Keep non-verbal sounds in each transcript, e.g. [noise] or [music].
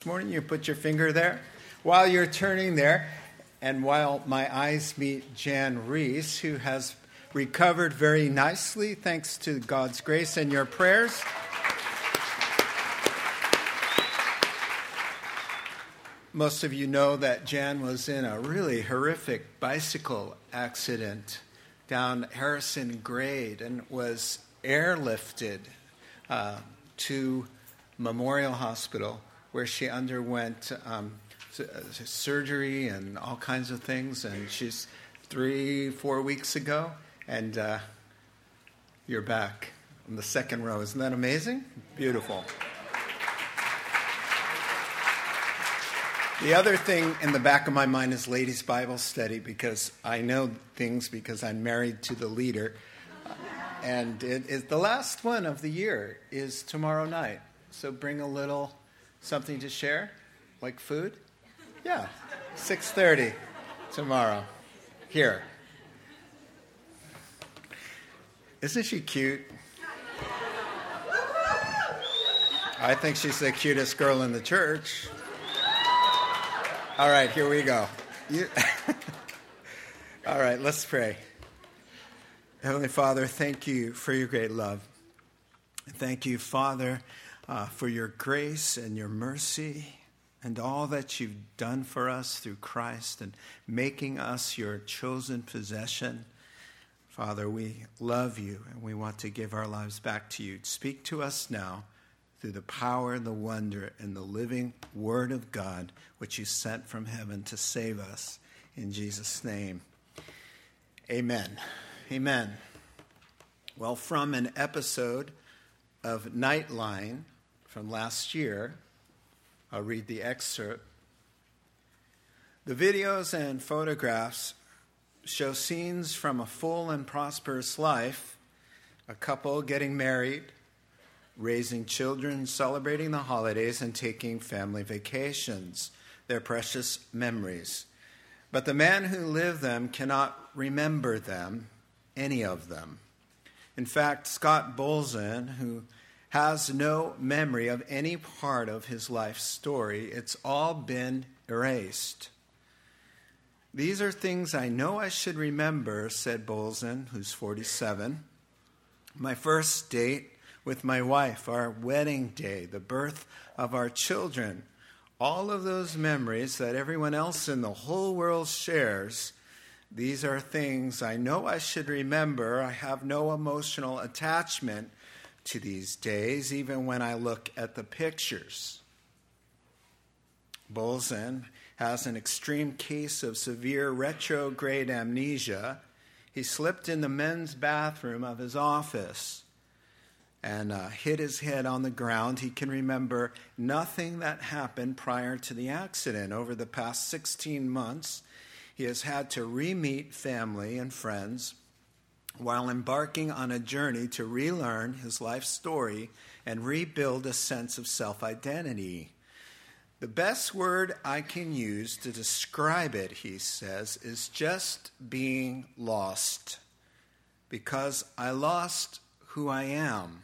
This morning, you put your finger there. While you're turning there, and while my eyes meet Jan Reese, who has recovered very nicely thanks to God's grace and your prayers. Most of you know that Jan was in a really horrific bicycle accident down Harrison Grade and was airlifted uh, to Memorial Hospital where she underwent um, uh, surgery and all kinds of things. And she's three, four weeks ago, and uh, you're back in the second row. Isn't that amazing? Beautiful. The other thing in the back of my mind is ladies' Bible study because I know things because I'm married to the leader. And it is the last one of the year is tomorrow night. So bring a little Something to share? Like food? Yeah. 6:30 tomorrow. Here. Isn't she cute? I think she's the cutest girl in the church. All right, here we go. You... [laughs] All right, let's pray. Heavenly Father, thank you for your great love. Thank you, Father uh, for your grace and your mercy and all that you've done for us through Christ and making us your chosen possession. Father, we love you and we want to give our lives back to you. Speak to us now through the power and the wonder and the living Word of God, which you sent from heaven to save us. In Jesus' name, amen. Amen. Well, from an episode of Nightline, from last year. I'll read the excerpt. The videos and photographs show scenes from a full and prosperous life a couple getting married, raising children, celebrating the holidays, and taking family vacations, their precious memories. But the man who lived them cannot remember them, any of them. In fact, Scott Bolzan, who has no memory of any part of his life story. It's all been erased. These are things I know I should remember, said Bolzan, who's 47. My first date with my wife, our wedding day, the birth of our children, all of those memories that everyone else in the whole world shares. These are things I know I should remember. I have no emotional attachment to these days, even when I look at the pictures. Bolzan has an extreme case of severe retrograde amnesia. He slipped in the men's bathroom of his office and uh, hit his head on the ground. He can remember nothing that happened prior to the accident. Over the past 16 months, he has had to re meet family and friends while embarking on a journey to relearn his life story and rebuild a sense of self identity. The best word I can use to describe it, he says, is just being lost. Because I lost who I am.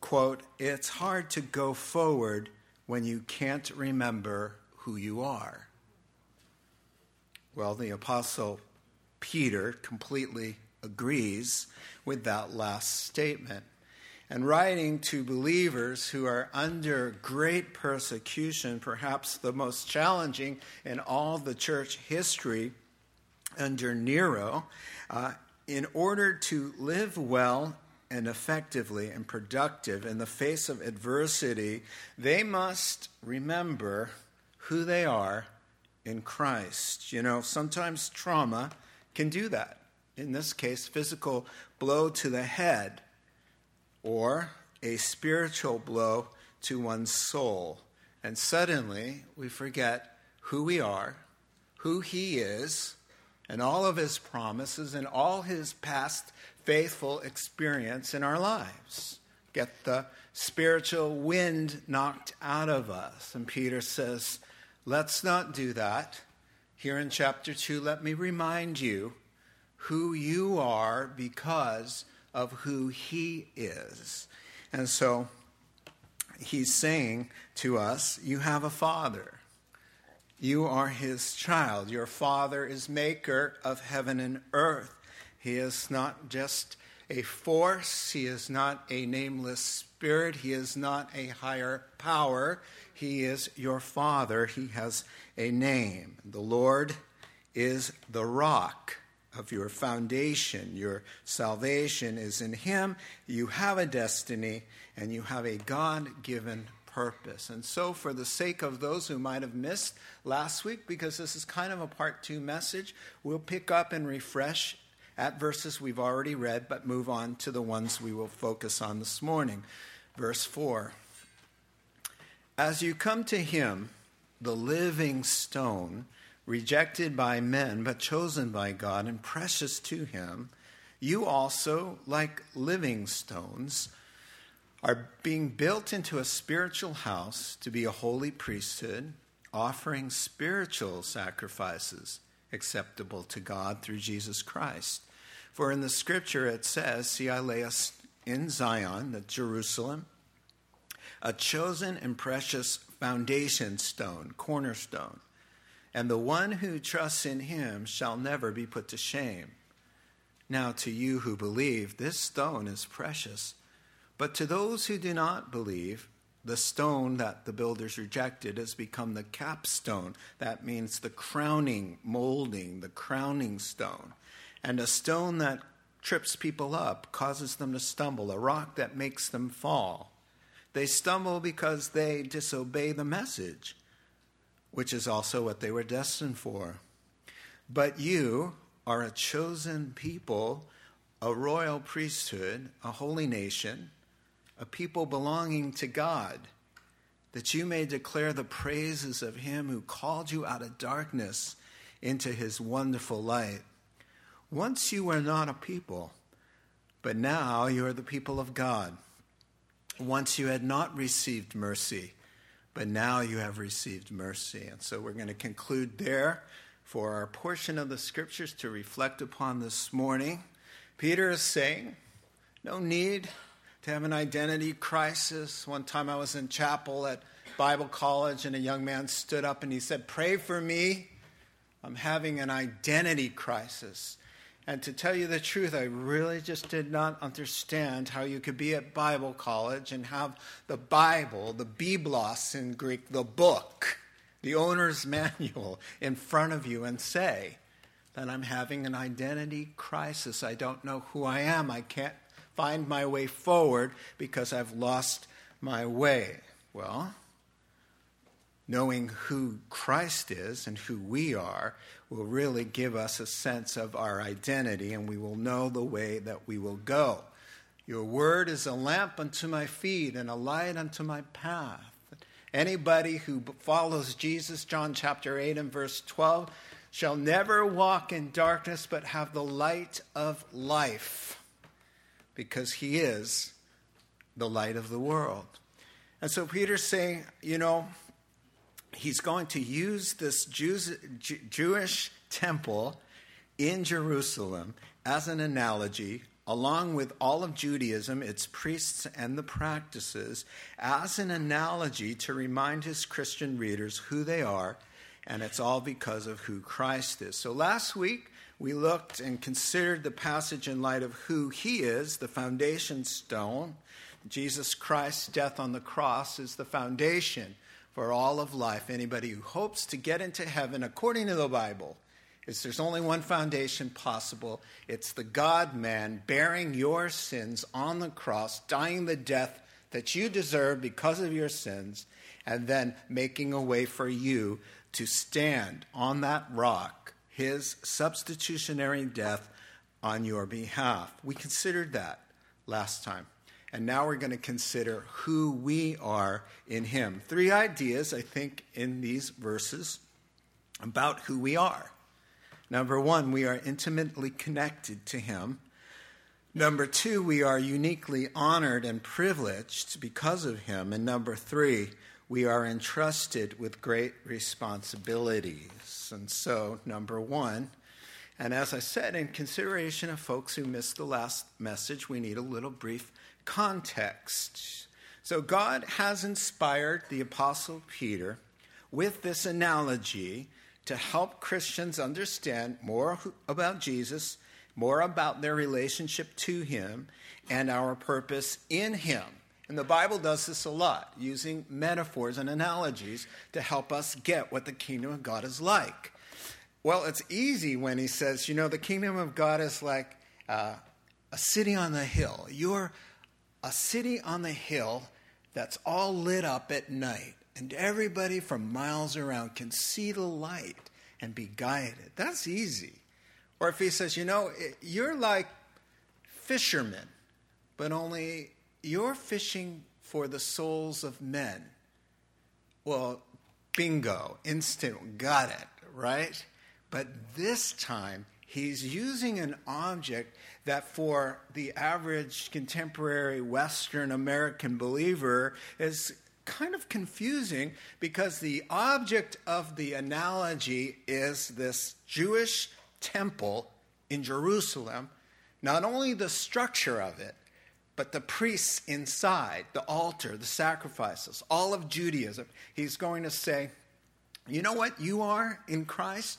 Quote, it's hard to go forward when you can't remember who you are. Well, the Apostle Peter completely agrees with that last statement. And writing to believers who are under great persecution, perhaps the most challenging in all the church history under Nero, uh, in order to live well and effectively and productive in the face of adversity, they must remember who they are in Christ. You know, sometimes trauma can do that in this case, physical blow to the head, or a spiritual blow to one's soul. And suddenly we forget who we are, who He is, and all of His promises and all His past faithful experience in our lives. Get the spiritual wind knocked out of us. And Peter says, Let's not do that. Here in chapter 2, let me remind you who you are because of who He is. And so he's saying to us, You have a father. You are his child. Your father is maker of heaven and earth. He is not just a force, he is not a nameless spirit, he is not a higher power. He is your father. He has a name. The Lord is the rock of your foundation. Your salvation is in Him. You have a destiny and you have a God given purpose. And so, for the sake of those who might have missed last week, because this is kind of a part two message, we'll pick up and refresh at verses we've already read, but move on to the ones we will focus on this morning. Verse 4 As you come to Him, the living stone, rejected by men, but chosen by God and precious to Him, you also, like living stones, are being built into a spiritual house to be a holy priesthood, offering spiritual sacrifices acceptable to God through Jesus Christ. For in the scripture it says, See, I lay us in Zion, the Jerusalem, a chosen and precious foundation stone, cornerstone, and the one who trusts in him shall never be put to shame. Now, to you who believe, this stone is precious. But to those who do not believe, the stone that the builders rejected has become the capstone. That means the crowning, molding, the crowning stone. And a stone that trips people up, causes them to stumble, a rock that makes them fall. They stumble because they disobey the message, which is also what they were destined for. But you are a chosen people, a royal priesthood, a holy nation a people belonging to God, that you may declare the praises of him who called you out of darkness into his wonderful light. Once you were not a people, but now you are the people of God. Once you had not received mercy, but now you have received mercy. And so we're going to conclude there for our portion of the scriptures to reflect upon this morning. Peter is saying, no need to have an identity crisis. One time I was in chapel at Bible college, and a young man stood up and he said, Pray for me. I'm having an identity crisis. And to tell you the truth, I really just did not understand how you could be at Bible college and have the Bible, the Biblos in Greek, the book, the owner's [laughs] manual in front of you and say that I'm having an identity crisis. I don't know who I am. I can't find my way forward because I've lost my way. Well, knowing who Christ is and who we are will really give us a sense of our identity and we will know the way that we will go. Your word is a lamp unto my feet and a light unto my path. Anybody who follows Jesus, John chapter 8 and verse 12, shall never walk in darkness but have the light of life because he is the light of the world. And so Peter's saying, you know, he's going to use this Jews, Jewish temple in Jerusalem as an analogy, along with all of Judaism, its priests and the practices, as an analogy to remind his Christian readers who they are, and it's all because of who Christ is. So last week, we looked and considered the passage in light of who he is, the foundation stone. Jesus Christ's death on the cross is the foundation for all of life. Anybody who hopes to get into heaven, according to the Bible, is there's only one foundation possible. It's the God man bearing your sins on the cross, dying the death that you deserve because of your sins, and then making a way for you to stand on that rock his substitutionary death on your behalf. We considered that last time. And now we're going to consider who we are in him. Three ideas, I think, in these verses about who we are. Number one, we are intimately connected to him. Number two, we are uniquely honored and privileged because of him. And number three, we are entrusted with great responsibilities. And so, number one, and as I said, in consideration of folks who missed the last message, we need a little brief context. So God has inspired the Apostle Peter with this analogy to help Christians understand more about Jesus, more about their relationship to Him, and our purpose in Him. And the Bible does this a lot, using metaphors and analogies to help us get what the kingdom of God is like. Well, it's easy when he says, you know, the kingdom of God is like uh, a city on the hill. You're a city on the hill that's all lit up at night, and everybody from miles around can see the light and be guided. That's easy. Or if he says, you know, eh, you're like fishermen, but only you're fishing for the souls of men. Well, bingo, instant, got it, right? But this time, he's using an object that for the average contemporary Western American believer is kind of confusing because the object of the analogy is this Jewish temple in Jerusalem, not only the structure of it, but the priests inside, the altar, the sacrifices, all of Judaism. He's going to say, you know what you are in Christ?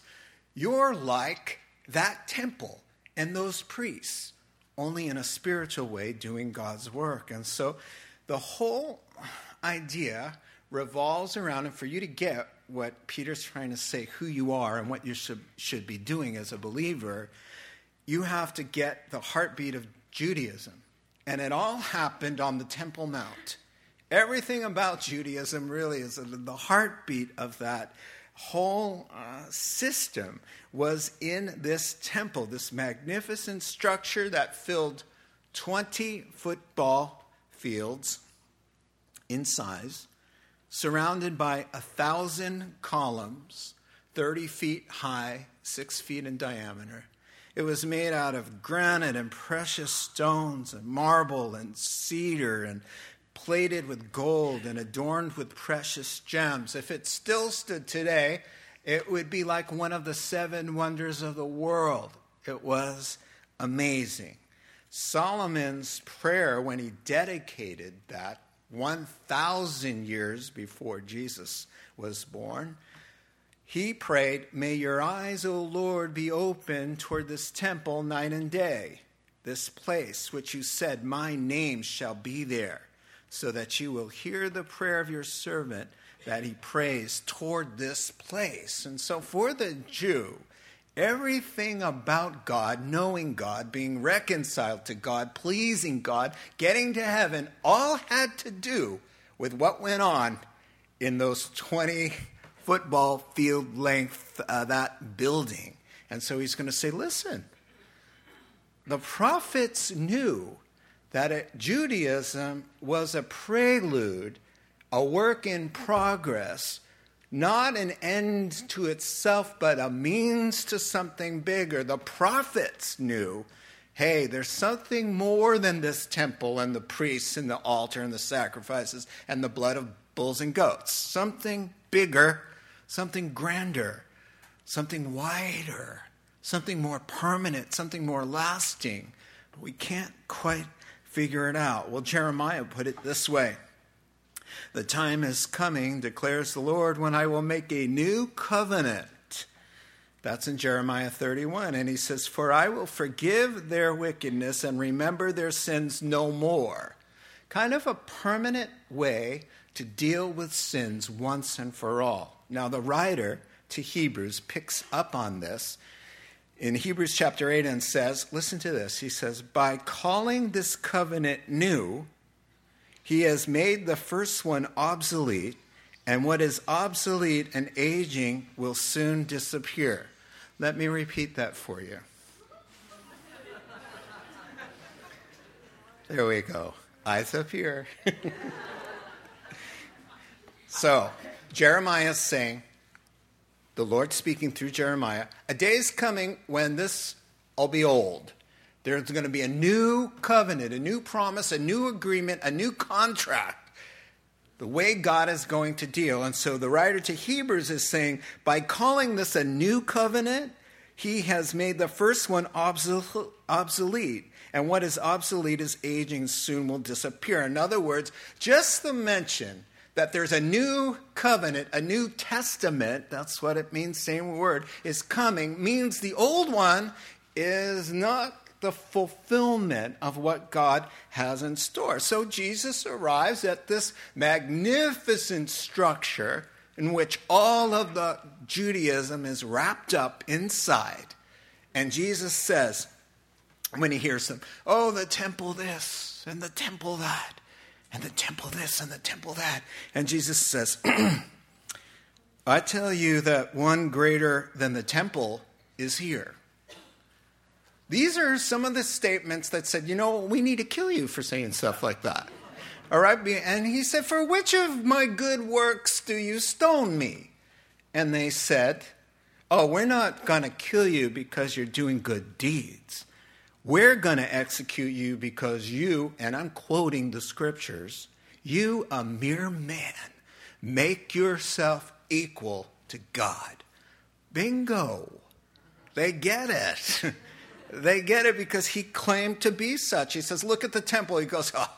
You're like that temple and those priests, only in a spiritual way doing God's work. And so the whole idea revolves around, and for you to get what Peter's trying to say, who you are and what you should, should be doing as a believer, you have to get the heartbeat of Judaism. And it all happened on the Temple Mount. Everything about Judaism really is the heartbeat of that whole uh, system was in this temple, this magnificent structure that filled 20 football fields in size, surrounded by a thousand columns, 30 feet high, six feet in diameter. It was made out of granite and precious stones and marble and cedar and plated with gold and adorned with precious gems. If it still stood today, it would be like one of the seven wonders of the world. It was amazing. Solomon's prayer, when he dedicated that 1,000 years before Jesus was born, he prayed, May your eyes, O Lord, be open toward this temple night and day, this place which you said, My name shall be there, so that you will hear the prayer of your servant that he prays toward this place. And so for the Jew, everything about God, knowing God, being reconciled to God, pleasing God, getting to heaven, all had to do with what went on in those 20 football field length, uh, that building. And so he's going to say, listen, the prophets knew that it, Judaism was a prelude, a work in progress, not an end to itself, but a means to something bigger. The prophets knew hey, there's something more than this temple and the priests and the altar and the sacrifices and the blood of bulls and goats. Something bigger something grander, something wider, something more permanent, something more lasting. But we can't quite figure it out. Well, Jeremiah put it this way The time is coming, declares the Lord, when I will make a new covenant. That's in Jeremiah 31. And he says, For I will forgive their wickedness and remember their sins no more. Kind of a permanent way to deal with sins once and for all. Now, the writer to Hebrews picks up on this in Hebrews chapter 8 and says, Listen to this. He says, By calling this covenant new, he has made the first one obsolete, and what is obsolete and aging will soon disappear. Let me repeat that for you. There we go. Eyes up here. [laughs] so, Jeremiah is saying, the Lord speaking through Jeremiah, a day is coming when this will be old. There's going to be a new covenant, a new promise, a new agreement, a new contract. The way God is going to deal. And so the writer to Hebrews is saying, by calling this a new covenant, he has made the first one obsolete and what is obsolete is aging soon will disappear. In other words, just the mention that there's a new covenant, a new testament, that's what it means, same word, is coming, means the old one is not the fulfillment of what God has in store. So Jesus arrives at this magnificent structure in which all of the Judaism is wrapped up inside. And Jesus says, when he hears them, oh, the temple this and the temple that and the temple this and the temple that. And Jesus says, [clears throat] I tell you that one greater than the temple is here. These are some of the statements that said, you know, we need to kill you for saying stuff like that. All right? And he said, For which of my good works do you stone me? And they said, Oh, we're not going to kill you because you're doing good deeds. We're going to execute you because you, and I'm quoting the scriptures, you, a mere man, make yourself equal to God. Bingo. They get it. [laughs] They get it because he claimed to be such. He says, Look at the temple. He goes, oh,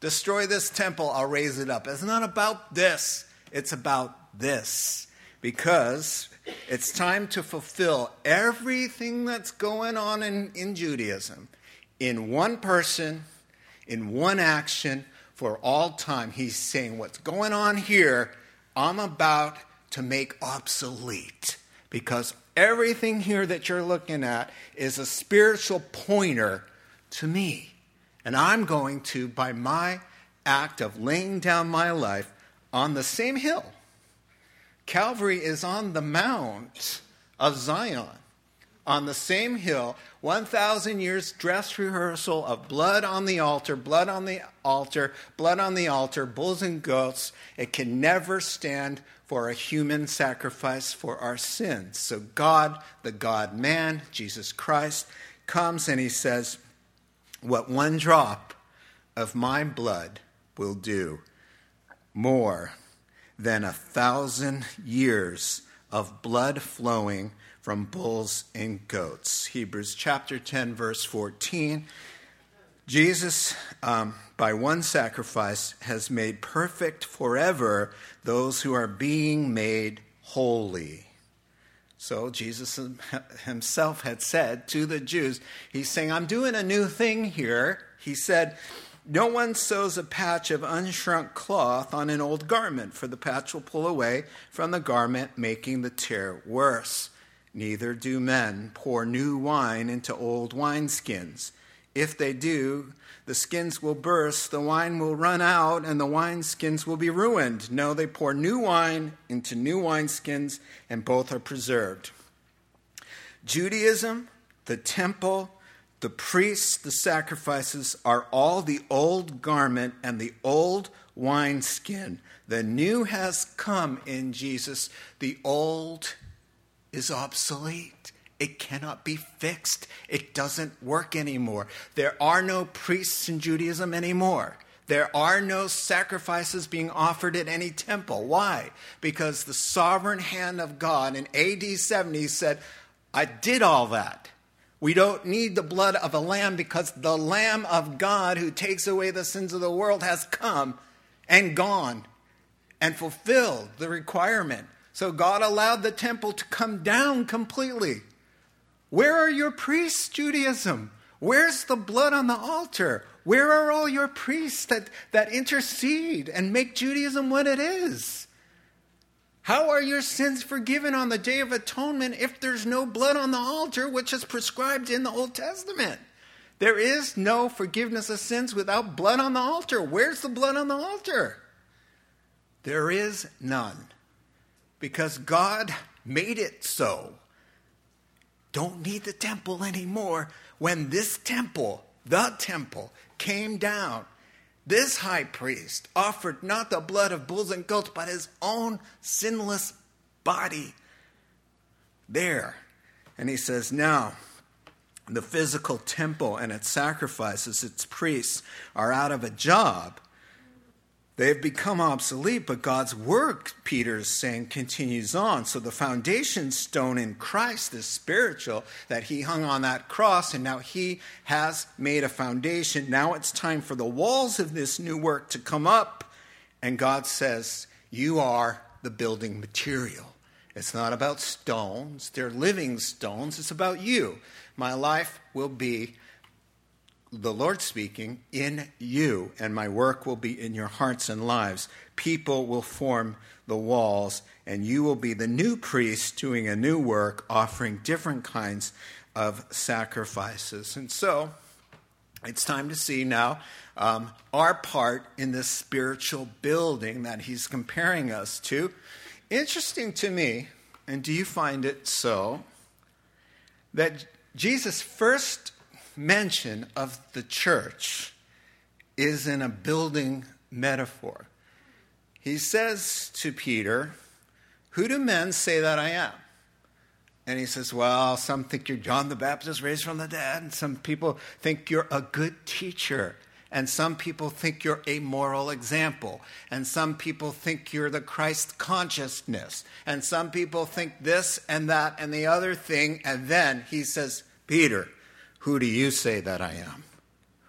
Destroy this temple, I'll raise it up. It's not about this, it's about this. Because it's time to fulfill everything that's going on in, in Judaism in one person, in one action, for all time. He's saying, What's going on here, I'm about to make obsolete. Because everything here that you're looking at is a spiritual pointer to me. And I'm going to, by my act of laying down my life on the same hill, Calvary is on the Mount of Zion, on the same hill, 1,000 years dress rehearsal of blood on the altar, blood on the altar, blood on the altar, bulls and goats. It can never stand for a human sacrifice for our sins. So God, the God man, Jesus Christ, comes and he says, What one drop of my blood will do more than a thousand years of blood flowing from bulls and goats. Hebrews chapter 10, verse 14. Jesus, um, by one sacrifice, has made perfect forever those who are being made holy. So Jesus himself had said to the Jews, He's saying, I'm doing a new thing here. He said, No one sews a patch of unshrunk cloth on an old garment, for the patch will pull away from the garment, making the tear worse. Neither do men pour new wine into old wineskins. If they do, the skins will burst, the wine will run out, and the wineskins will be ruined. No, they pour new wine into new wineskins, and both are preserved. Judaism, the temple, the priests, the sacrifices are all the old garment and the old wineskin. The new has come in Jesus. The old is obsolete. It cannot be fixed. It doesn't work anymore. There are no priests in Judaism anymore. There are no sacrifices being offered at any temple. Why? Because the sovereign hand of God in AD 70 said, I did all that. We don't need the blood of a lamb because the Lamb of God who takes away the sins of the world has come and gone and fulfilled the requirement. So God allowed the temple to come down completely. Where are your priests, Judaism? Where's the blood on the altar? Where are all your priests that, that intercede and make Judaism what it is? How are your sins forgiven on the Day of Atonement if there's no blood on the altar, which is prescribed in the Old Testament? There is no forgiveness of sins without blood on the altar. Where's the blood on the altar? There is none. Because God made it so don't need the temple anymore. When this temple, the temple, came down, this high priest offered not the blood of bulls and goats, but his own sinless body there. And he says, Now, the physical temple and its sacrifices, its priests, are out of a job They have become obsolete, but God's work, Peter is saying, continues on. So the foundation stone in Christ is spiritual, that he hung on that cross, and now he has made a foundation. Now it's time for the walls of this new work to come up. And God says, You are the building material. It's not about stones, they're living stones. It's about you. My life will be the Lord speaking, in you, and my work will be in your hearts and lives. People will form the walls, and you will be the new priest doing a new work, offering different kinds of sacrifices. And so, it's time to see now um, our part in this spiritual building that he's comparing us to. Interesting to me, and do you find it so, that Jesus first mention of the church is in a building metaphor. He says to Peter, Who do men say that I am? And he says, Well, some think you're John the Baptist raised from the dead, and some people think you're a good teacher, and some people think you're a moral example, and some people think you're the Christ consciousness, and some people think this and that and the other thing. And then he says, Peter, who do you say that I am?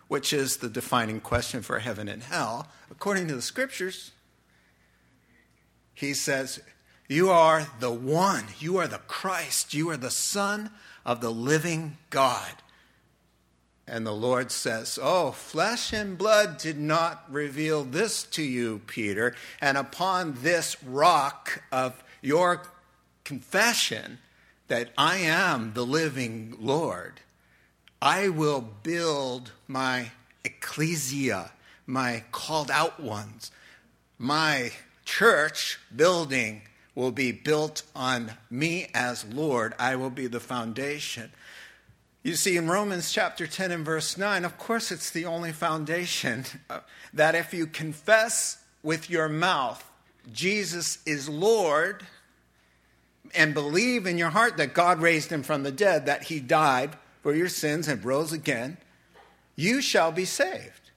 Which is the defining question for heaven and hell. According to the scriptures, he says, You are the one, you are the Christ, you are the Son of the living God. And the Lord says, Oh, flesh and blood did not reveal this to you, Peter. And upon this rock of your confession that I am the living Lord, I will build my ecclesia, my called out ones. My church building will be built on me as Lord. I will be the foundation. You see, in Romans chapter 10 and verse 9, of course, it's the only foundation uh, that if you confess with your mouth Jesus is Lord and believe in your heart that God raised him from the dead, that he died for your sins and rose again, you shall be saved.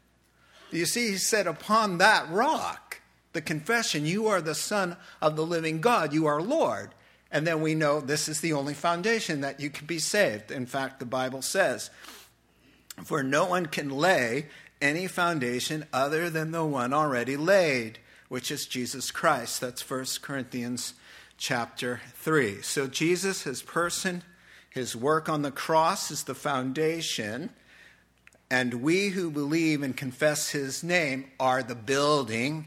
You see, he said, Upon that rock, the confession, you are the Son of the living God, you are Lord. And then we know this is the only foundation that you can be saved. In fact, the Bible says, For no one can lay any foundation other than the one already laid, which is Jesus Christ. That's 1 Corinthians chapter 3. So Jesus, his person, his work on the cross is the foundation, and we who believe and confess his name are the building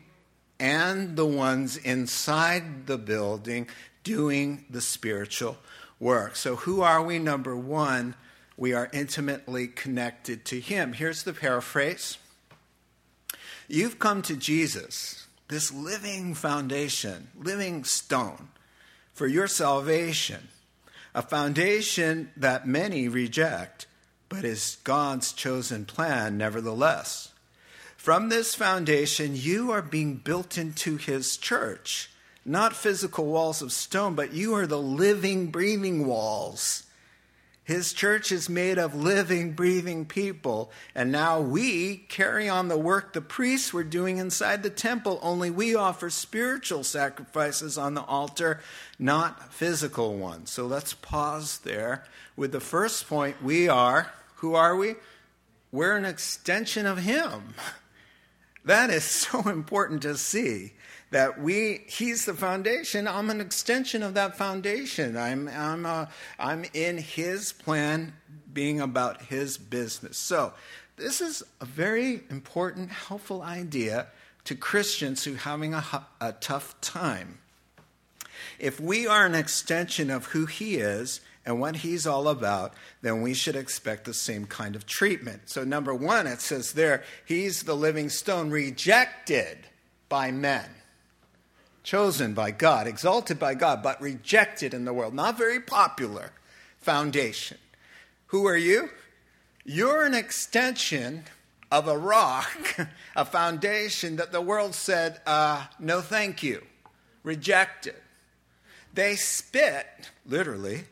and the ones inside the building doing the spiritual work. So, who are we? Number one, we are intimately connected to him. Here's the paraphrase You've come to Jesus, this living foundation, living stone, for your salvation a foundation that many reject, but is God's chosen plan nevertheless. From this foundation, you are being built into His church, not physical walls of stone, but you are the living, breathing walls his church is made of living, breathing people. And now we carry on the work the priests were doing inside the temple, only we offer spiritual sacrifices on the altar, not physical ones. So let's pause there with the first point. We are, who are we? We're an extension of Him. [laughs] That is so important to see that we he's the foundation. I'm an extension of that foundation. I'm i'm a, uh, i'm in his plan being about his business. So this is a very important helpful idea to christians who are having a, a tough time. If we are an extension of who he is and what he's all about, then we should expect the same kind of treatment. So, number one, it says there, he's the living stone rejected by men chosen by God, exalted by God, but rejected in the world. Not very popular foundation. Who are you? You're an extension of a rock, [laughs] a foundation that the world said, uh, no thank you, rejected. They spit, literally,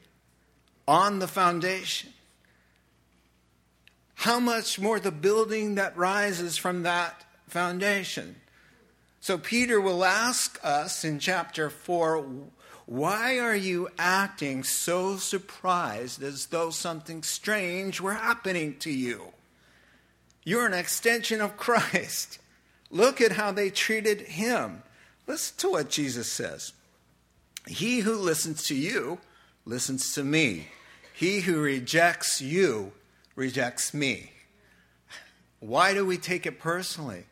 on the foundation. How much more the building that rises from that foundation? So Peter will ask us in chapter 4 why are you acting so surprised as though something strange were happening to you? You're an extension of Christ. Look at how they treated him. Listen to what Jesus says He who listens to you listens to me. He who rejects you rejects me. Why do we take it personally?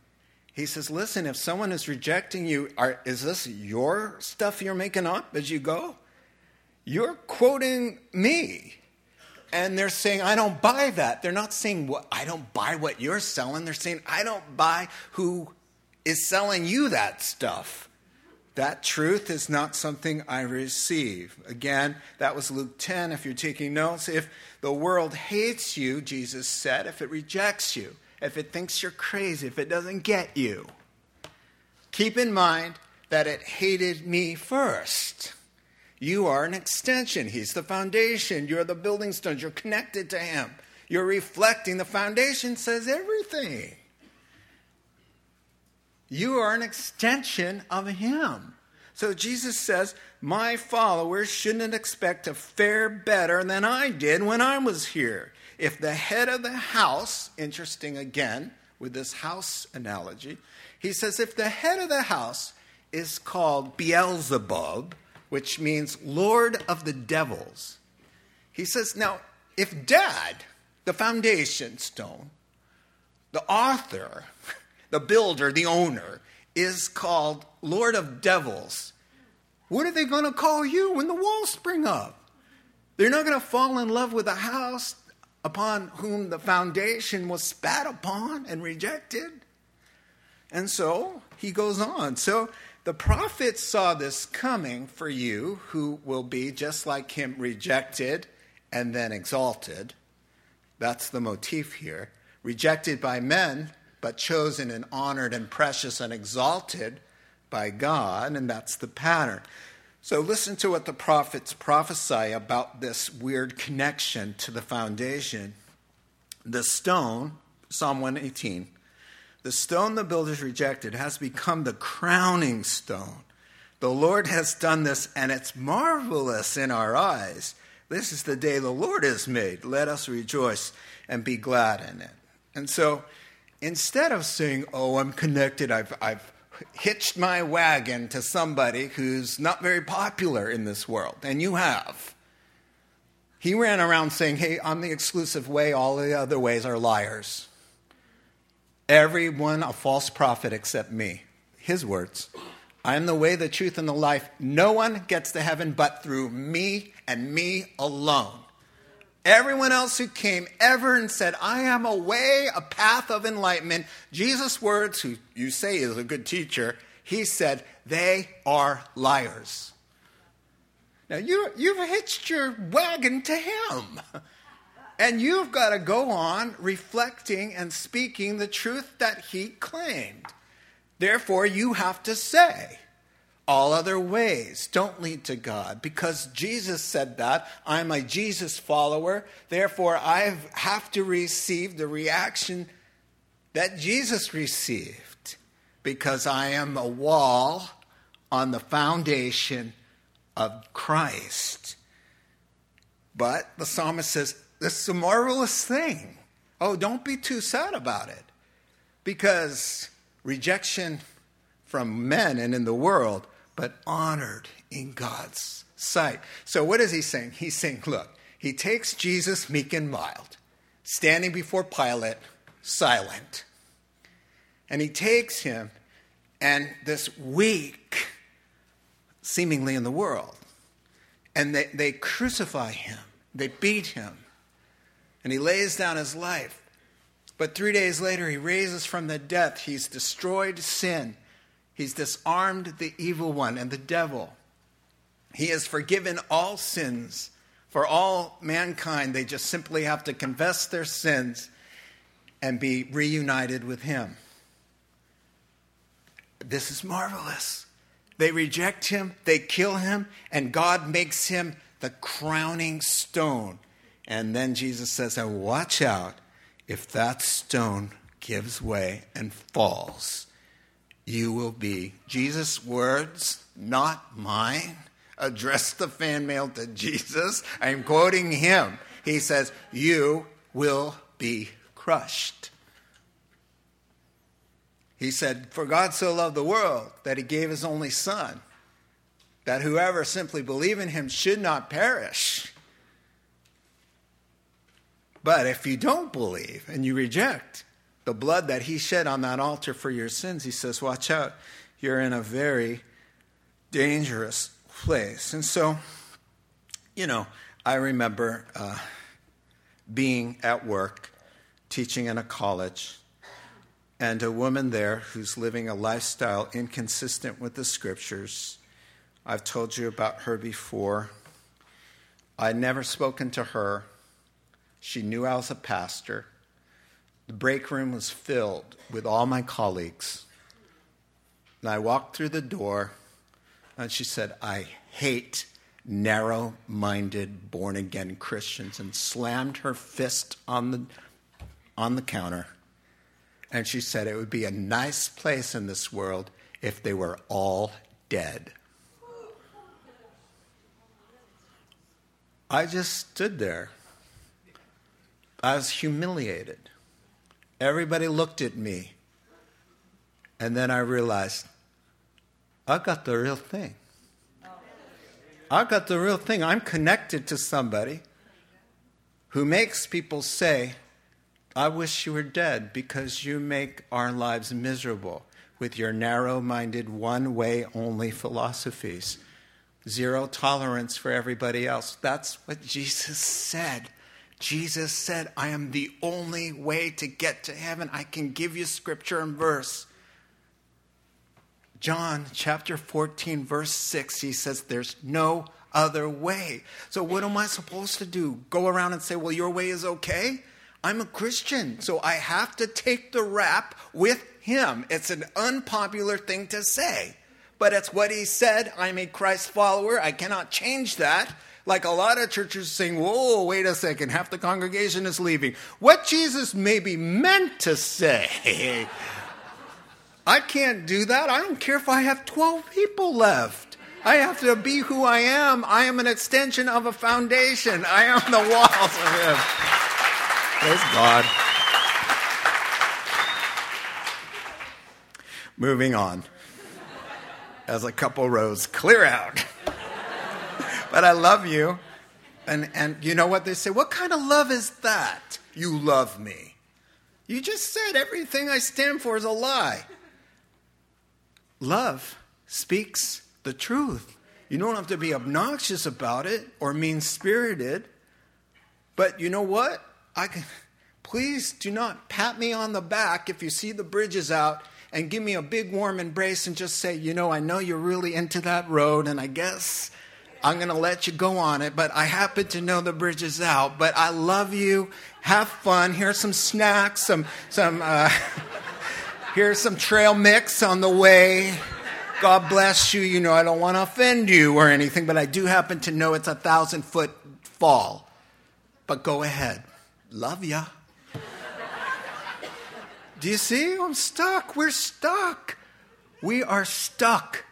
He says, Listen, if someone is rejecting you, are, is this your stuff you're making up as you go? You're quoting me. And they're saying, I don't buy that. They're not saying, well, I don't buy what you're selling. They're saying, I don't buy who is selling you that stuff. That truth is not something I receive. Again, that was Luke 10. If you're taking notes, if the world hates you, Jesus said, if it rejects you, if it thinks you're crazy, if it doesn't get you, keep in mind that it hated me first. You are an extension. He's the foundation. You're the building stones. You're connected to Him. You're reflecting. The foundation says everything. You are an extension of Him. So Jesus says, My followers shouldn't expect to fare better than I did when I was here. If the head of the house, interesting again with this house analogy, he says, if the head of the house is called Beelzebub, which means Lord of the devils. He says, now, if dad, the foundation stone, the author, [laughs] the builder, the owner, is called Lord of devils, what are they going to call you when the walls spring up? They're not going to fall in love with a house upon whom the foundation was spat upon and rejected. And so he goes on. So the prophets saw this coming for you, who will be just like him, rejected and then exalted. That's the motif here. Rejected by men, but chosen and honored and precious and exalted by God, and that's the pattern. So listen to what the prophets prophesy about this weird connection to the foundation. The stone, Psalm 118, the stone the builders rejected has become the crowning stone. The Lord has done this, and it's marvelous in our eyes. This is the day the Lord has made. Let us rejoice and be glad in it. And so instead of saying, Oh, I'm connected, I've, I've hitched my wagon to somebody who's not very popular in this world, and you have. He ran around saying, Hey, I'm the exclusive way, all the other ways are liars. Everyone a false prophet except me. His words. I am the way, the truth, and the life. No one gets to heaven but through me and me alone. Everyone else who came ever and said, I am a way, a path of enlightenment, Jesus' words, who you say is a good teacher, he said, they are liars. Now, you, you've hitched your wagon to him. And you've got to go on reflecting and speaking the truth that he claimed. Therefore, you have to say, all other ways don't lead to God because Jesus said that. I'm a Jesus follower. Therefore, I have to receive the reaction that Jesus received because I am a wall on the foundation of Christ. But the psalmist says, this is a marvelous thing. Oh, don't be too sad about it. Because rejection from men and in the world, but honored in God's sight. So, what is he saying? He's saying, look, he takes Jesus meek and mild, standing before Pilate, silent. And he takes him and this weak, seemingly in the world, and they, they crucify him, they beat him, and he lays down his life. But three days later, he raises from the death. He's destroyed sin. He's disarmed the evil one and the devil. He has forgiven all sins for all mankind. They just simply have to confess their sins and be reunited with him. This is marvelous. They reject him, they kill him, and God makes him the crowning stone and then Jesus says, Now watch out if that stone gives way and falls. You will be. Jesus' words, not mine, address the fan mail to Jesus. I'm quoting him. He says, You will be crushed. He said, For God so loved the world that he gave his only Son, that whoever simply believe in him should not perish. But if you don't believe and you reject the blood that he shed on that altar for your sins, he says, Watch out, you're in a very dangerous place. And so, you know, I remember uh, being at work, teaching in a college, and a woman there who's living a lifestyle inconsistent with the scriptures. I've told you about her before. I'd never spoken to her. She knew I was a pastor. The break room was filled with all my colleagues. And I walked through the door, and she said, I hate narrow minded, born again Christians, and slammed her fist on the, on the counter. And she said, It would be a nice place in this world if they were all dead. I just stood there. I was humiliated. Everybody looked at me. And then I realized I got the real thing. I got the real thing. I'm connected to somebody who makes people say, I wish you were dead because you make our lives miserable with your narrow minded, one way only philosophies. Zero tolerance for everybody else. That's what Jesus said. Jesus said, I am the only way to get to heaven. I can give you scripture and verse. John chapter 14, verse 6, he says, There's no other way. So, what am I supposed to do? Go around and say, Well, your way is okay? I'm a Christian, so I have to take the rap with him. It's an unpopular thing to say, but it's what he said. I'm a Christ follower. I cannot change that. Like a lot of churches saying, Whoa, wait a second, half the congregation is leaving. What Jesus maybe meant to say. I can't do that. I don't care if I have 12 people left. I have to be who I am. I am an extension of a foundation. I am the walls of Him. Praise God. Moving on. As a couple rows clear out. But I love you. And, and you know what they say? What kind of love is that? You love me. You just said everything I stand for is a lie. Love speaks the truth. You don't have to be obnoxious about it or mean spirited. But you know what? I can, please do not pat me on the back if you see the bridges out and give me a big warm embrace and just say, you know, I know you're really into that road and I guess I'm going to let you go on it, but I happen to know the bridge is out. But I love you. Have fun. Here's some snacks, some, some, uh, [laughs] Here's some trail mix on the way. God bless you. You know, I don't want to offend you or anything, but I do happen to know it's a thousand foot fall. But go ahead. Love ya. Do you see? I'm stuck. We're stuck. We are stuck.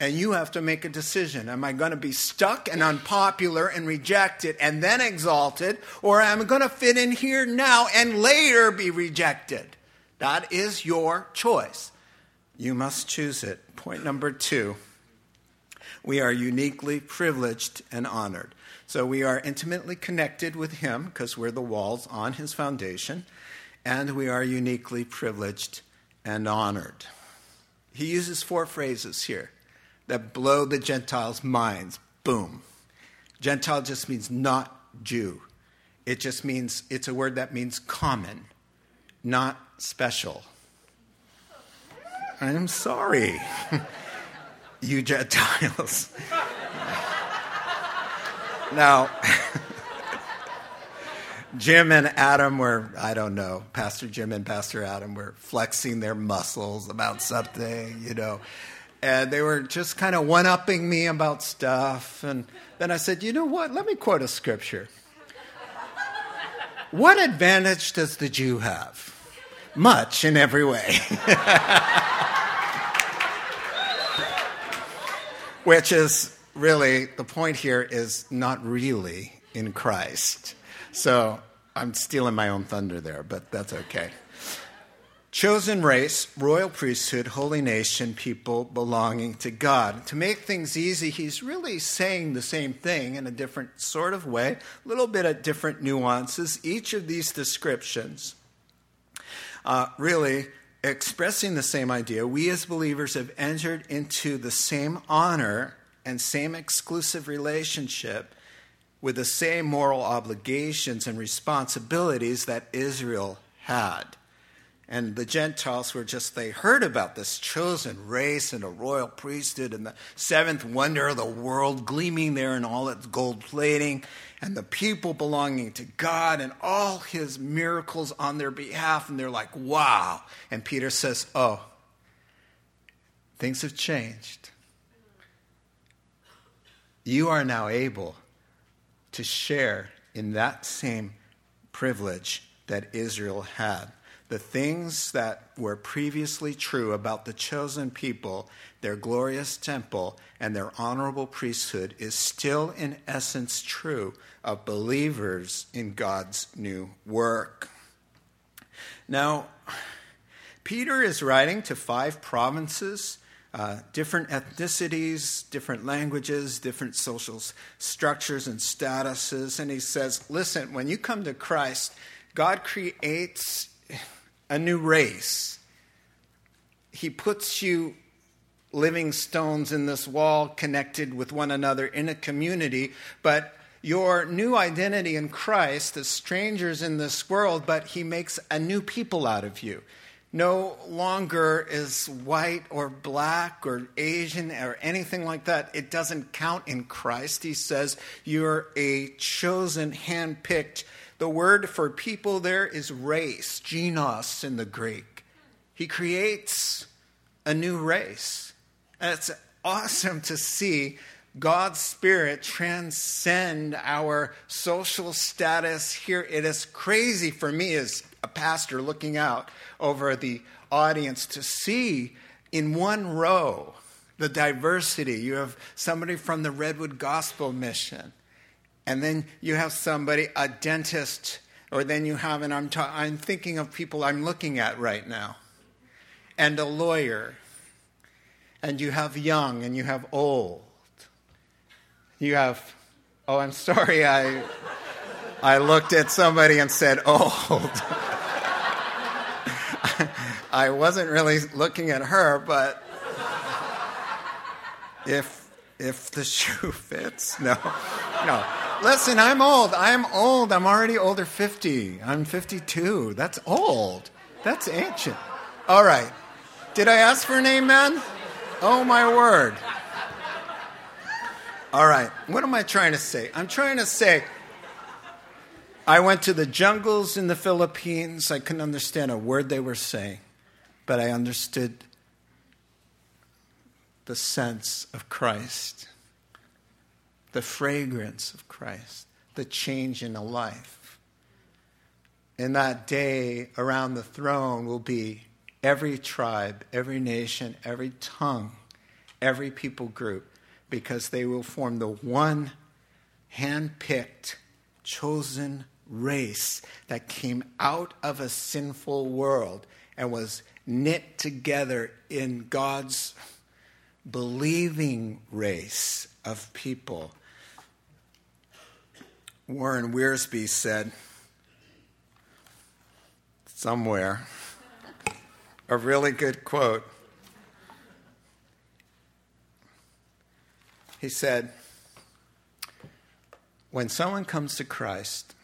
And you have to make a decision. Am I going to be stuck and unpopular and rejected and then exalted? Or am I going to fit in here now and later be rejected? That is your choice. You must choose it. Point number two we are uniquely privileged and honored. So we are intimately connected with Him because we're the walls on His foundation, and we are uniquely privileged and honored. He uses four phrases here that blow the Gentiles' minds. Boom. Gentile just means not Jew. It just means, it's a word that means common, not special. I'm sorry, [laughs] you Gentiles. [laughs] now, [laughs] Jim and Adam were, I don't know, Pastor Jim and Pastor Adam were flexing their muscles about something, you know and they were just kind of one upping me about stuff. And then I said, you know what? Let me quote a scripture. what advantage does the Jew have? Much in every way. [laughs] Which is really the point here is not really in Christ. So I'm stealing my own thunder there, but that's okay. Chosen race, royal priesthood, holy nation, people belonging to God. To make things easy, he's really saying the same thing in a different sort of way, a little bit of different nuances. Each of these descriptions uh, really expressing the same idea. We as believers have entered into the same honor and same exclusive relationship with the same moral obligations and responsibilities that Israel had. And the Gentiles were just, they heard about this chosen race and a royal priesthood and the seventh wonder of the world gleaming there in all its gold plating and the people belonging to God and all his miracles on their behalf. And they're like, wow. And Peter says, oh, things have changed. You are now able to share in that same privilege that Israel had the things that were previously true about the chosen people, their glorious temple, and their honorable priesthood is still in essence true of believers in God's new work. Now, Peter is writing to five provinces. Uh, different ethnicities, different languages, different social structures and statuses. And he says, listen, when you come to Christ, God creates a new race. He puts you living stones in this wall connected with one another in a community, but your new identity in Christ as strangers in this world, but He makes a new people out of you. No longer is white or black or Asian or anything like that. It doesn't count in Christ. He says you're a chosen, hand picked the word for people there is race, genos in the Greek. He creates a new race. And it's awesome to see God's Spirit transcend our social status here. It is crazy for me as a pastor looking out over the audience to see in one row the diversity. You have somebody from the Redwood Gospel Mission and then you have somebody, a dentist, or then you have, and I'm, ta- I'm thinking of people I'm looking at right now, and a lawyer, and you have young, and you have old. You have, oh, I'm sorry, I, I looked at somebody and said old. [laughs] I wasn't really looking at her, but if if the shoe fits, no, no. Listen, I'm old. I'm old. I'm already older 50. I'm 52. That's old. That's ancient. All right. Did I ask for an amen? Oh, my word. All right. What am I trying to say? I'm trying to say I went to the jungles in the Philippines. I couldn't understand a word they were saying, but I understood the sense of Christ the fragrance of Christ, the change in a life. In that day around the throne will be every tribe, every nation, every tongue, every people group, because they will form the one hand picked, chosen race that came out of a sinful world and was knit together in God's believing race of people Warren Wiersbe said somewhere a really good quote. He said, When someone comes to Christ,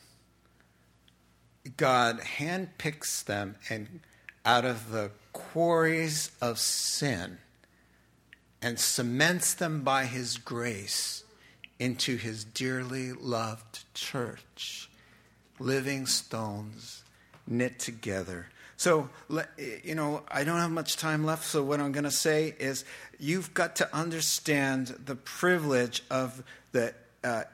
God handpicks them and out of the quarries of sin and cements them by his grace into his dearly loved church, living stones knit together. So, you know, I don't have much time left, so what I'm going to say is you've got to understand the privilege of, the, uh,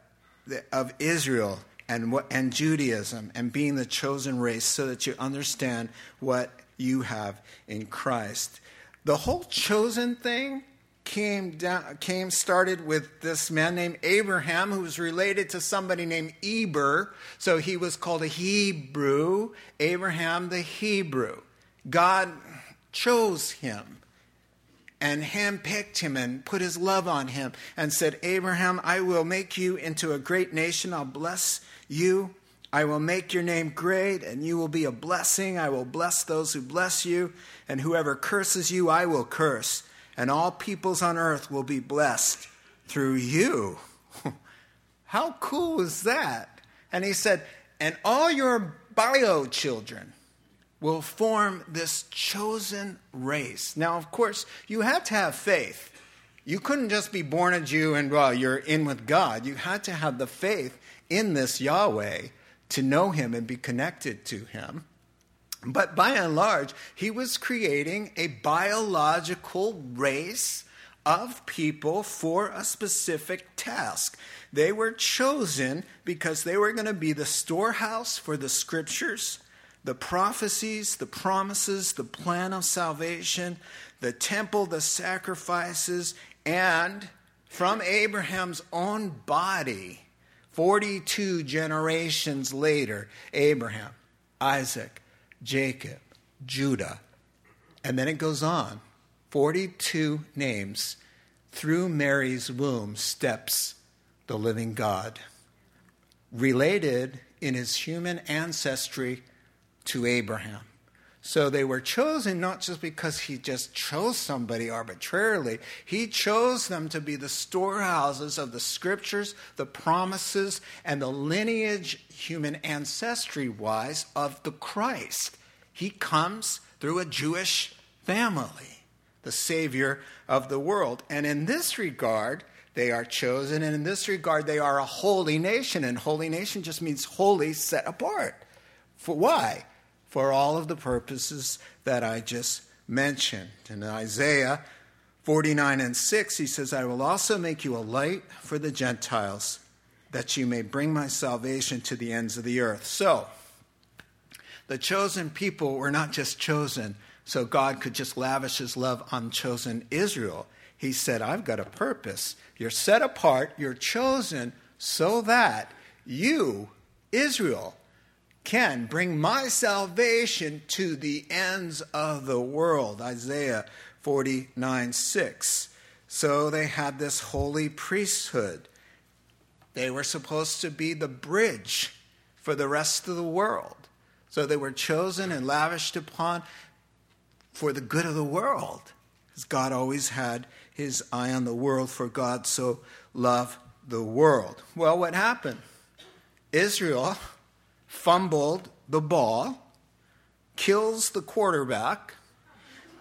the of Israel and, what, and Judaism and being the chosen race so that you understand what you have in Christ. The whole chosen thing came down, came started with this man named Abraham, who was related to somebody named Eber. So he was called a Hebrew, Abraham the Hebrew. God chose him and handpicked him and put his love on him and said, Abraham, I will make you into a great nation. I'll bless you. I will make your name great, and you will be a blessing. I will bless those who bless you, and whoever curses you, I will curse. And all peoples on earth will be blessed through you. [laughs] How cool is that? And he said, and all your bio children will form this chosen race. Now, of course, you had to have faith. You couldn't just be born a Jew and, well, you're in with God. You had to have the faith in this Yahweh to know him and be connected to him. But by and large, he was creating a biological race of people for a specific task. They were chosen because they were going to be the storehouse for the scriptures the prophecies, the promises, the plan of salvation, the temple, the sacrifices, and from Abraham's own body, 42 generations later, Abraham, Isaac, Jacob, Judah. And then it goes on 42 names. Through Mary's womb steps the living God, related in his human ancestry to Abraham. So they were chosen not just because he just chose somebody arbitrarily, he chose them to be the storehouses of the scriptures, the promises, and the lineage, human ancestry wise, of the Christ. He comes through a Jewish family, the Savior of the world. And in this regard, they are chosen, and in this regard, they are a holy nation. And holy nation just means holy, set apart. For why? For all of the purposes that I just mentioned. In Isaiah 49 and 6, he says, I will also make you a light for the Gentiles, that you may bring my salvation to the ends of the earth. So, the chosen people were not just chosen so God could just lavish his love on chosen Israel. He said, I've got a purpose. You're set apart, you're chosen so that you, Israel, can bring my salvation to the ends of the world. Isaiah 49 6. So they had this holy priesthood. They were supposed to be the bridge for the rest of the world. So they were chosen and lavished upon for the good of the world. Because God always had his eye on the world, for God so loved the world. Well, what happened? Israel fumbled the ball, kills the quarterback,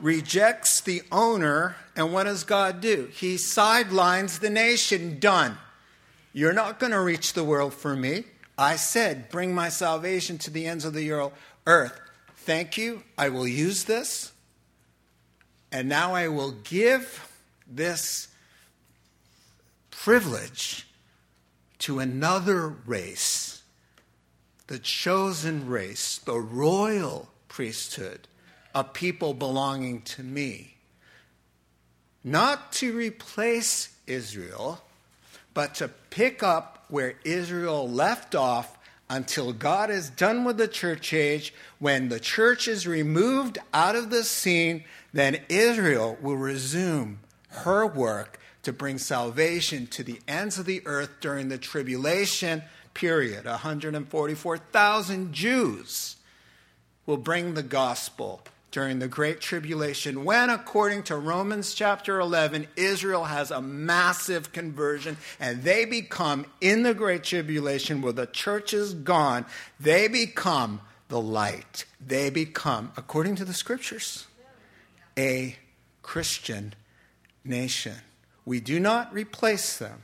rejects the owner, and what does God do? He sidelines the nation. Done. You're not going to reach the world for me. I said, bring my salvation to the ends of the earth. Thank you. I will use this. And now I will give this privilege to another race the chosen race, the royal priesthood, a people belonging to me. Not to replace Israel, but to pick up where Israel left off until God is done with the church age. When the church is removed out of the scene, then Israel will resume her work to bring salvation to the ends of the earth during the tribulation period, 144,000 Jews will bring the gospel during the Great Tribulation, when, according to Romans chapter 11, Israel has a massive conversion and they become, in the Great Tribulation, where the church is gone, they become the light. They become, according to the scriptures, a Christian nation. We do not replace them.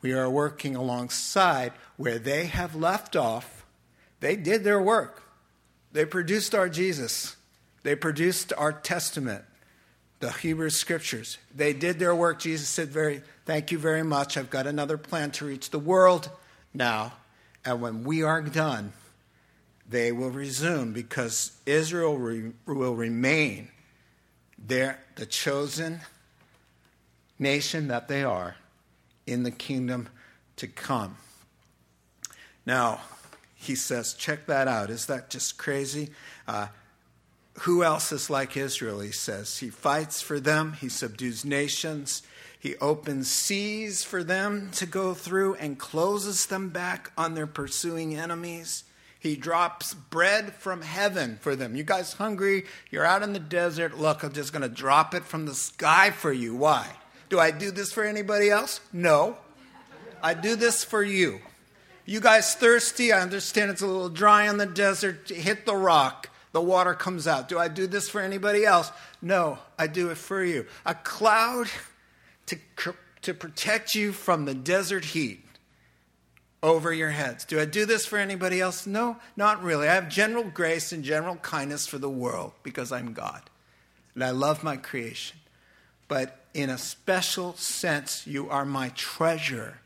We are working alongside where they have left off. They did their work. They produced our Jesus. They produced our Testament, the Hebrew Scriptures. They did their work. Jesus said, "Very, thank you very much. I've got another plan to reach the world now, and when we are done, they will resume because Israel re- will remain there, the chosen nation that they are in the kingdom to come. Now, he says, check that out. Is that just crazy? Uh, who else is like Israel? He says. He fights for them, he subdues nations, he opens seas for them to go through and closes them back on their pursuing enemies. He drops bread from heaven for them. You guys hungry? You're out in the desert. Look, I'm just going to drop it from the sky for you. Why? Do I do this for anybody else? No. I do this for you. You guys thirsty? I understand it's a little dry in the desert. Hit the rock. The water comes out. Do I do this for anybody else? No, I do it for you. A cloud to, to protect you from the desert heat over your heads. Do I do this for anybody else? No, not really. I have general grace and general kindness for the world because I'm God. And I love my creation. But in a special sense, you are my treasure.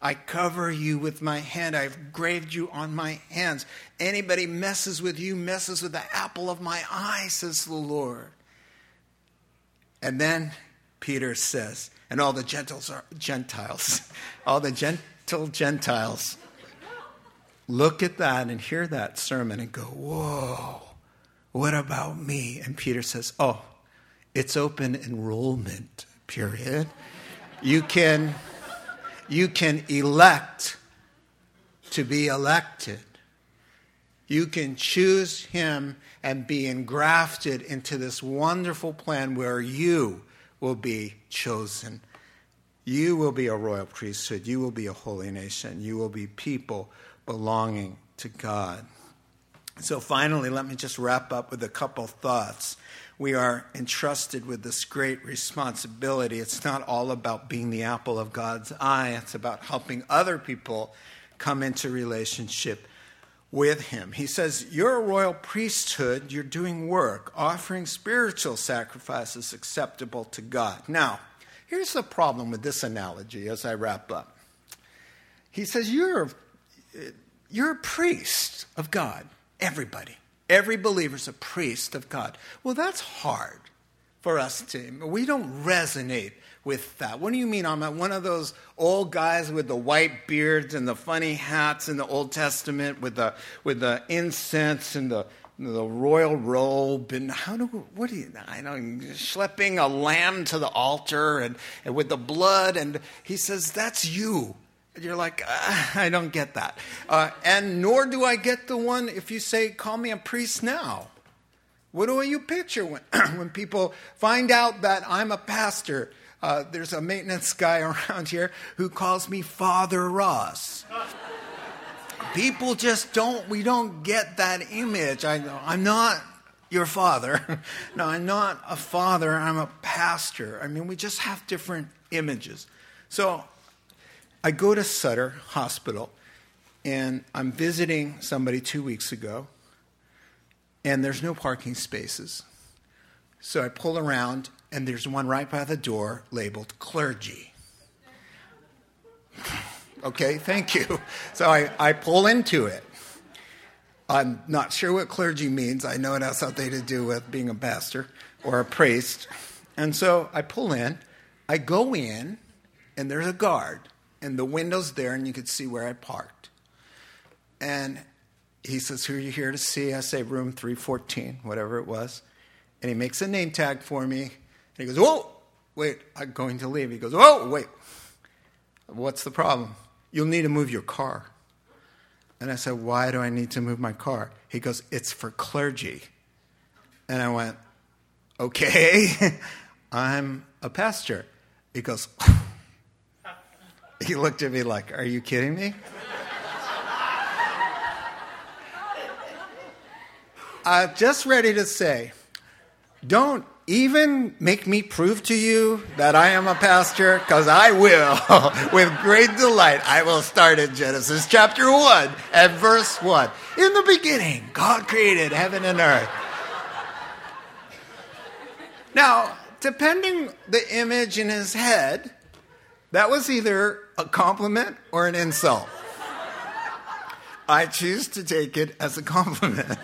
I cover you with my hand. I've graved you on my hands. Anybody messes with you messes with the apple of my eye, says the Lord. And then Peter says, and all the Gentiles are Gentiles, [laughs] all the Gentiles till Gentiles look at that and hear that sermon and go, Whoa, what about me? And Peter says, Oh, it's open enrollment, period. You can, you can elect to be elected. You can choose him and be engrafted into this wonderful plan where you will be chosen you will be a royal priesthood. You will be a holy nation. You will be people belonging to God. So, finally, let me just wrap up with a couple thoughts. We are entrusted with this great responsibility. It's not all about being the apple of God's eye, it's about helping other people come into relationship with Him. He says, You're a royal priesthood, you're doing work, offering spiritual sacrifices acceptable to God. Now, Here's the problem with this analogy as I wrap up. He says, You're, you're a priest of God, everybody. Every believer is a priest of God. Well, that's hard for us to, we don't resonate with that. What do you mean? I'm one of those old guys with the white beards and the funny hats in the Old Testament with the, with the incense and the, the royal robe and how do what do you I know schlepping a lamb to the altar and, and with the blood and he says that's you you're like uh, I don't get that uh, and nor do I get the one if you say call me a priest now what do you picture when [clears throat] when people find out that I'm a pastor uh, there's a maintenance guy [laughs] around here who calls me Father Ross people just don't, we don't get that image. I, I'm not your father. [laughs] no, I'm not a father, I'm a pastor. I mean, we just have different images. So I go to Sutter Hospital and I'm visiting somebody two weeks ago, and there's no parking spaces. So I pull around, and there's one right by the door labeled clergy. Okay, thank you. So I, I pull into it. I'm not sure what clergy means. I know it has something to do with being a pastor or a priest. And so I pull in, I go in, and there's a guard, and the window's there, and you can see where I parked. And he says, Who are you here to see? I say, Room 314, whatever it was. And he makes a name tag for me. And he goes, Whoa, wait, I'm going to leave. He goes, Whoa, wait. What's the problem? You'll need to move your car. And I said, Why do I need to move my car? He goes, It's for clergy. And I went, Okay, [laughs] I'm a pastor. He goes, He looked at me like, Are you kidding me? I'm just ready to say, Don't even make me prove to you that I am a pastor? Because I will, [laughs] with great delight. I will start in Genesis chapter 1 and verse 1. In the beginning, God created heaven and earth. Now, depending the image in his head, that was either a compliment or an insult. I choose to take it as a compliment.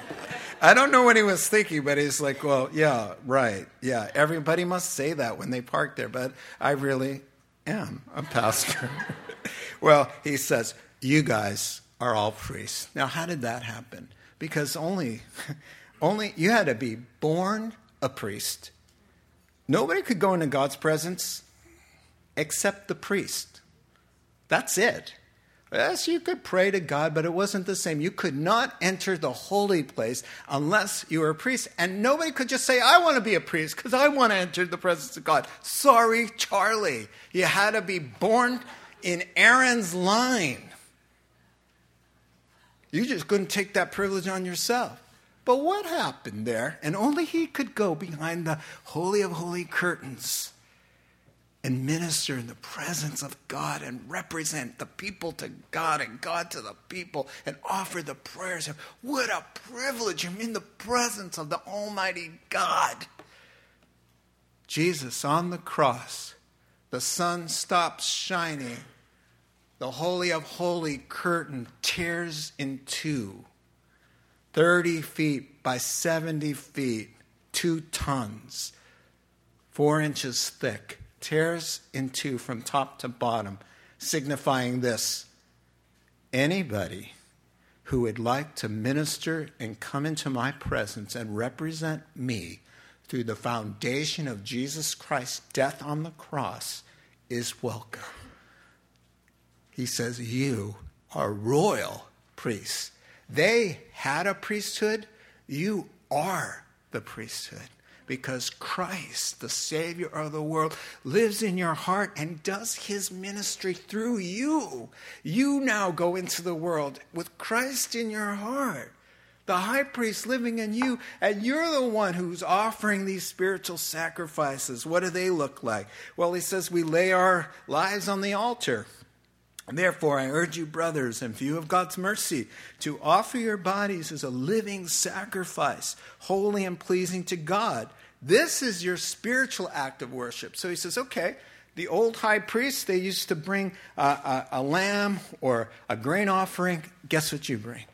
I don't know what he was thinking, but he's like, well, yeah, right. Yeah, everybody must say that when they park there, but I really am a pastor. [laughs] well, he says, you guys are all priests. Now, how did that happen? Because only, [laughs] only you had to be born a priest. Nobody could go into God's presence except the priest. That's it. Yes, you could pray to God, but it wasn't the same. You could not enter the holy place unless you were a priest. And nobody could just say, I want to be a priest because I want to enter the presence of God. Sorry, Charlie. You had to be born in Aaron's line. You just couldn't take that privilege on yourself. But what happened there? And only he could go behind the Holy of Holy curtains and minister in the presence of God and represent the people to God and God to the people and offer the prayers. What a privilege! I'm in the presence of the Almighty God. Jesus on the cross, the sun stops shining, the Holy of Holy curtain tears in two, 30 feet by 70 feet, two tons, four inches thick tears in two from top to bottom, signifying this anybody who would like to minister and come into my presence and represent me through the foundation of Jesus Christ's death on the cross is welcome. He says, You are royal priests. They had a priesthood, you are the priesthood because Christ, the Savior of the world, lives in your heart and does his ministry through you. You now go into the world with Christ in your heart. The high priest living in you, and you're the one who's offering these spiritual sacrifices. What do they look like? Well, he says we lay our lives on the altar. Therefore, I urge you, brothers, in view of God's mercy, to offer your bodies as a living sacrifice, holy and pleasing to God. This is your spiritual act of worship. So he says, okay, the old high priests, they used to bring a, a, a lamb or a grain offering. Guess what you bring?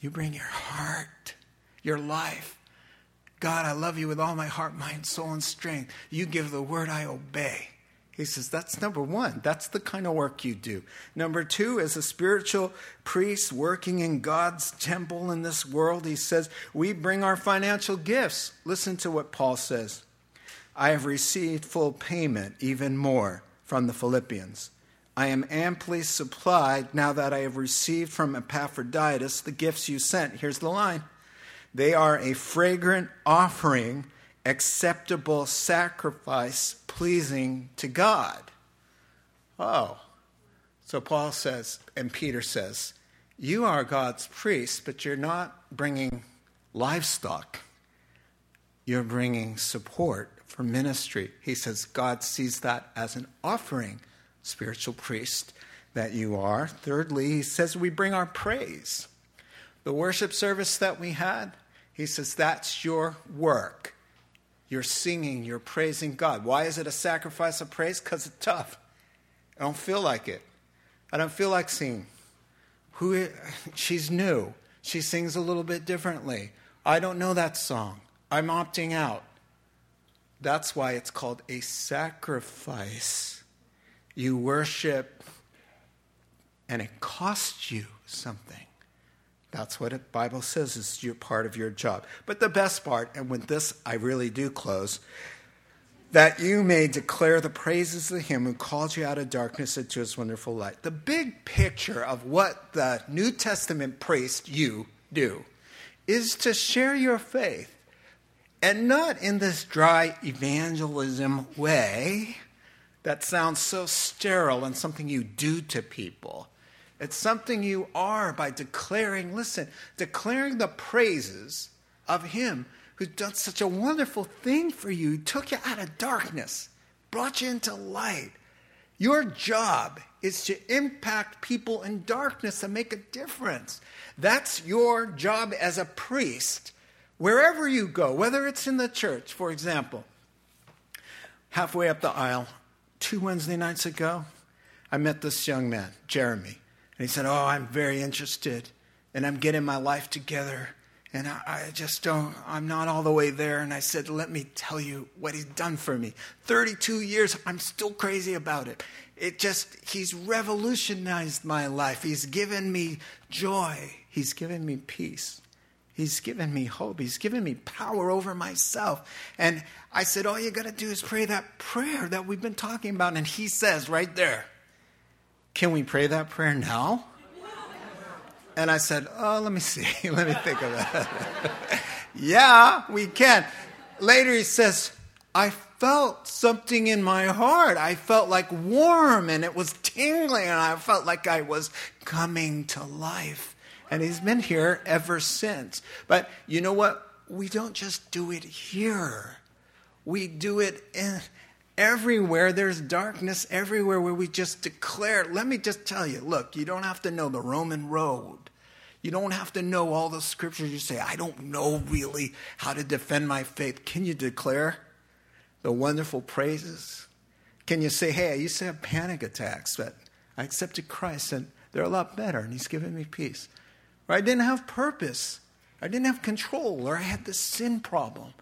You bring your heart, your life. God, I love you with all my heart, mind, soul, and strength. You give the word, I obey. He says, that's number one. That's the kind of work you do. Number two, as a spiritual priest working in God's temple in this world, he says, we bring our financial gifts. Listen to what Paul says I have received full payment, even more, from the Philippians. I am amply supplied now that I have received from Epaphroditus the gifts you sent. Here's the line they are a fragrant offering acceptable sacrifice pleasing to God. Oh. So Paul says, and Peter says, You are God's priest, but you're not bringing livestock. You're bringing support for ministry. He says God sees that as an offering, spiritual priest that you are. Thirdly, he says we bring our praise. The worship service that we had, he says that's your work. You're singing, you're praising God. Why is it a sacrifice of praise? Because it's tough. I don't feel like it. I don't feel like singing. Who [laughs] she's new. She sings a little bit differently. I don't know that song. I'm opting out. That's why it's called a sacrifice. You worship and it costs you something. That's what the Bible says is your part of your job. But the best part, and with this I really do close, that you may declare the praises of him who called you out of darkness into his wonderful light. The big picture of what the New Testament priest, you, do is to share your faith. And not in this dry evangelism way that sounds so sterile and something you do to people it's something you are by declaring, listen, declaring the praises of Him who's done such a wonderful thing for you, took you out of darkness, brought you into light. Your job is to impact people in darkness and make a difference. That's your job as a priest, wherever you go, whether it's in the church, for example. Halfway up the aisle, two Wednesday nights ago, I met this young man, Jeremy. He said, Oh, I'm very interested, and I'm getting my life together, and I, I, just don't, I'm not all the way there. And I said, Let me tell you what he's done for me. 32 years, I'm still crazy about it. It just, he's revolutionized my life. He's given me joy, he's given me peace. He's given me hope. He's given me power over myself. And I said, All you got to do is pray that prayer that we've been talking about. And he says right there, Can we pray that prayer now? And I said, Oh, let me see. [laughs] let me think of that. [laughs] yeah, we can. Later he says, I felt something in my heart. I felt like warm and it was tingling and I felt like I was coming to life. And he's been here ever since. But you know what? We don't just do it here. We do it in everywhere. There's darkness everywhere where we just declare. Let me just tell you look, you don't have to know the Roman road. You don't have to know all the scriptures. You say, I don't know really how to defend my faith. Can you declare the wonderful praises? Can you say, hey, I used to have panic attacks, but I accepted Christ and they're a lot better and He's given me peace? Or I didn't have purpose. I didn't have control, or I had this sin problem.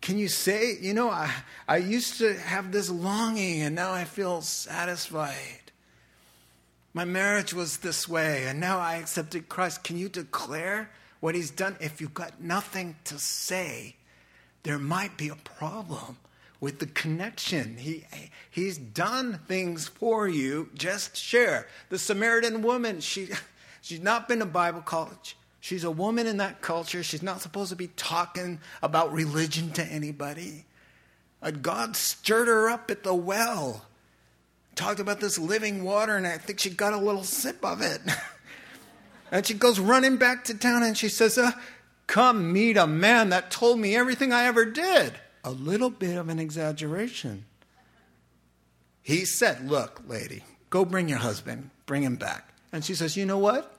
Can you say, you know, I, I used to have this longing and now I feel satisfied? My marriage was this way, and now I accepted Christ. Can you declare what He's done? If you've got nothing to say, there might be a problem with the connection. He, he's done things for you. Just share. The Samaritan woman, she, [laughs] she's not been to Bible college. She's a woman in that culture. She's not supposed to be talking about religion to anybody. God stirred her up at the well talked about this living water, and I think she got a little sip of it. [laughs] and she goes running back to town and she says, uh, Come meet a man that told me everything I ever did. A little bit of an exaggeration. He said, Look, lady, go bring your husband, bring him back. And she says, You know what?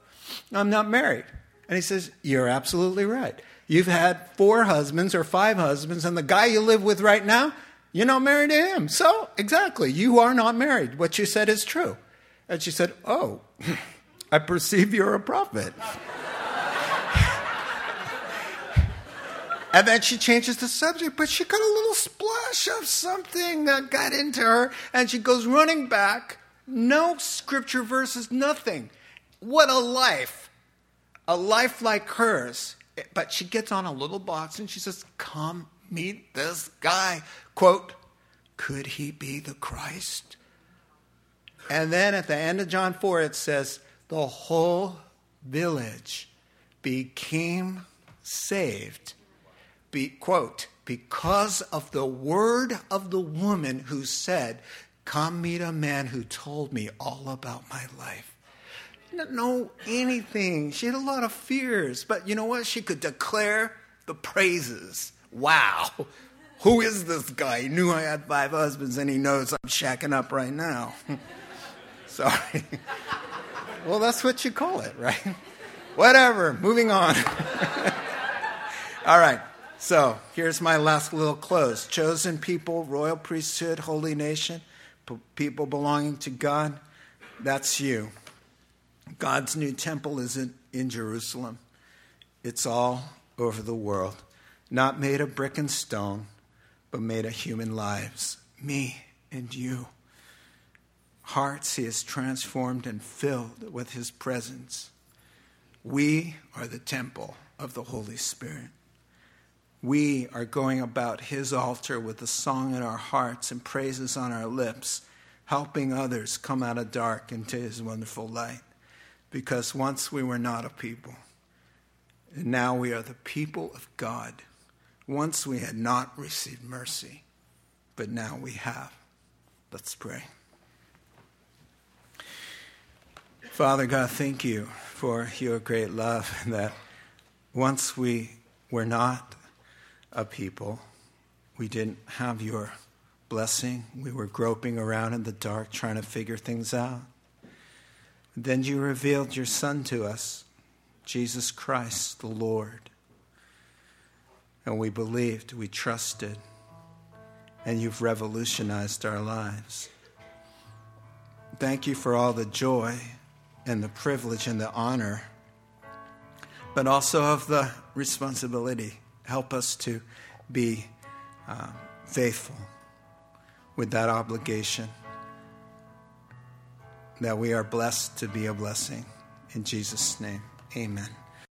I'm not married. And he says, You're absolutely right. You've had four husbands or five husbands, and the guy you live with right now, you're not married to him. So, exactly, you are not married. What you said is true. And she said, Oh, [laughs] I perceive you're a prophet. and then she changes the subject, but she got a little splash of something that got into her, and she goes running back. No scripture verses, nothing. What a life. A life like hers. But she gets on a little box and she says, Come meet this guy. Quote, could he be the Christ? And then at the end of John 4, it says, the whole village became saved. Be, quote, because of the word of the woman who said, Come meet a man who told me all about my life. Didn't know anything. She had a lot of fears, but you know what? She could declare the praises wow, [laughs] who is this guy? He knew I had five husbands and he knows I'm shacking up right now. [laughs] Sorry. [laughs] well, that's what you call it, right? Whatever, moving on. All right, so here's my last little close chosen people, royal priesthood, holy nation, people belonging to God. That's you. God's new temple isn't in Jerusalem, it's all over the world not made of brick and stone, but made of human lives, me and you. Hearts he has transformed and filled with his presence. We are the temple of the Holy Spirit. We are going about his altar with a song in our hearts and praises on our lips, helping others come out of dark into his wonderful light. Because once we were not a people, and now we are the people of God once we had not received mercy, but now we have. Let's pray. Father God, thank you for your great love [laughs] that once we were not a people, we didn't have your blessing. We were groping around in the dark trying to figure things out. Then you revealed your Son to us, Jesus Christ, the Lord. And we believed, we trusted, and you've revolutionized our lives. Thank you for all the joy and the privilege and the honor but also of the responsibility. Help us to be uh, faithful with that obligation, that we are blessed to be a blessing. In Jesus' name, amen.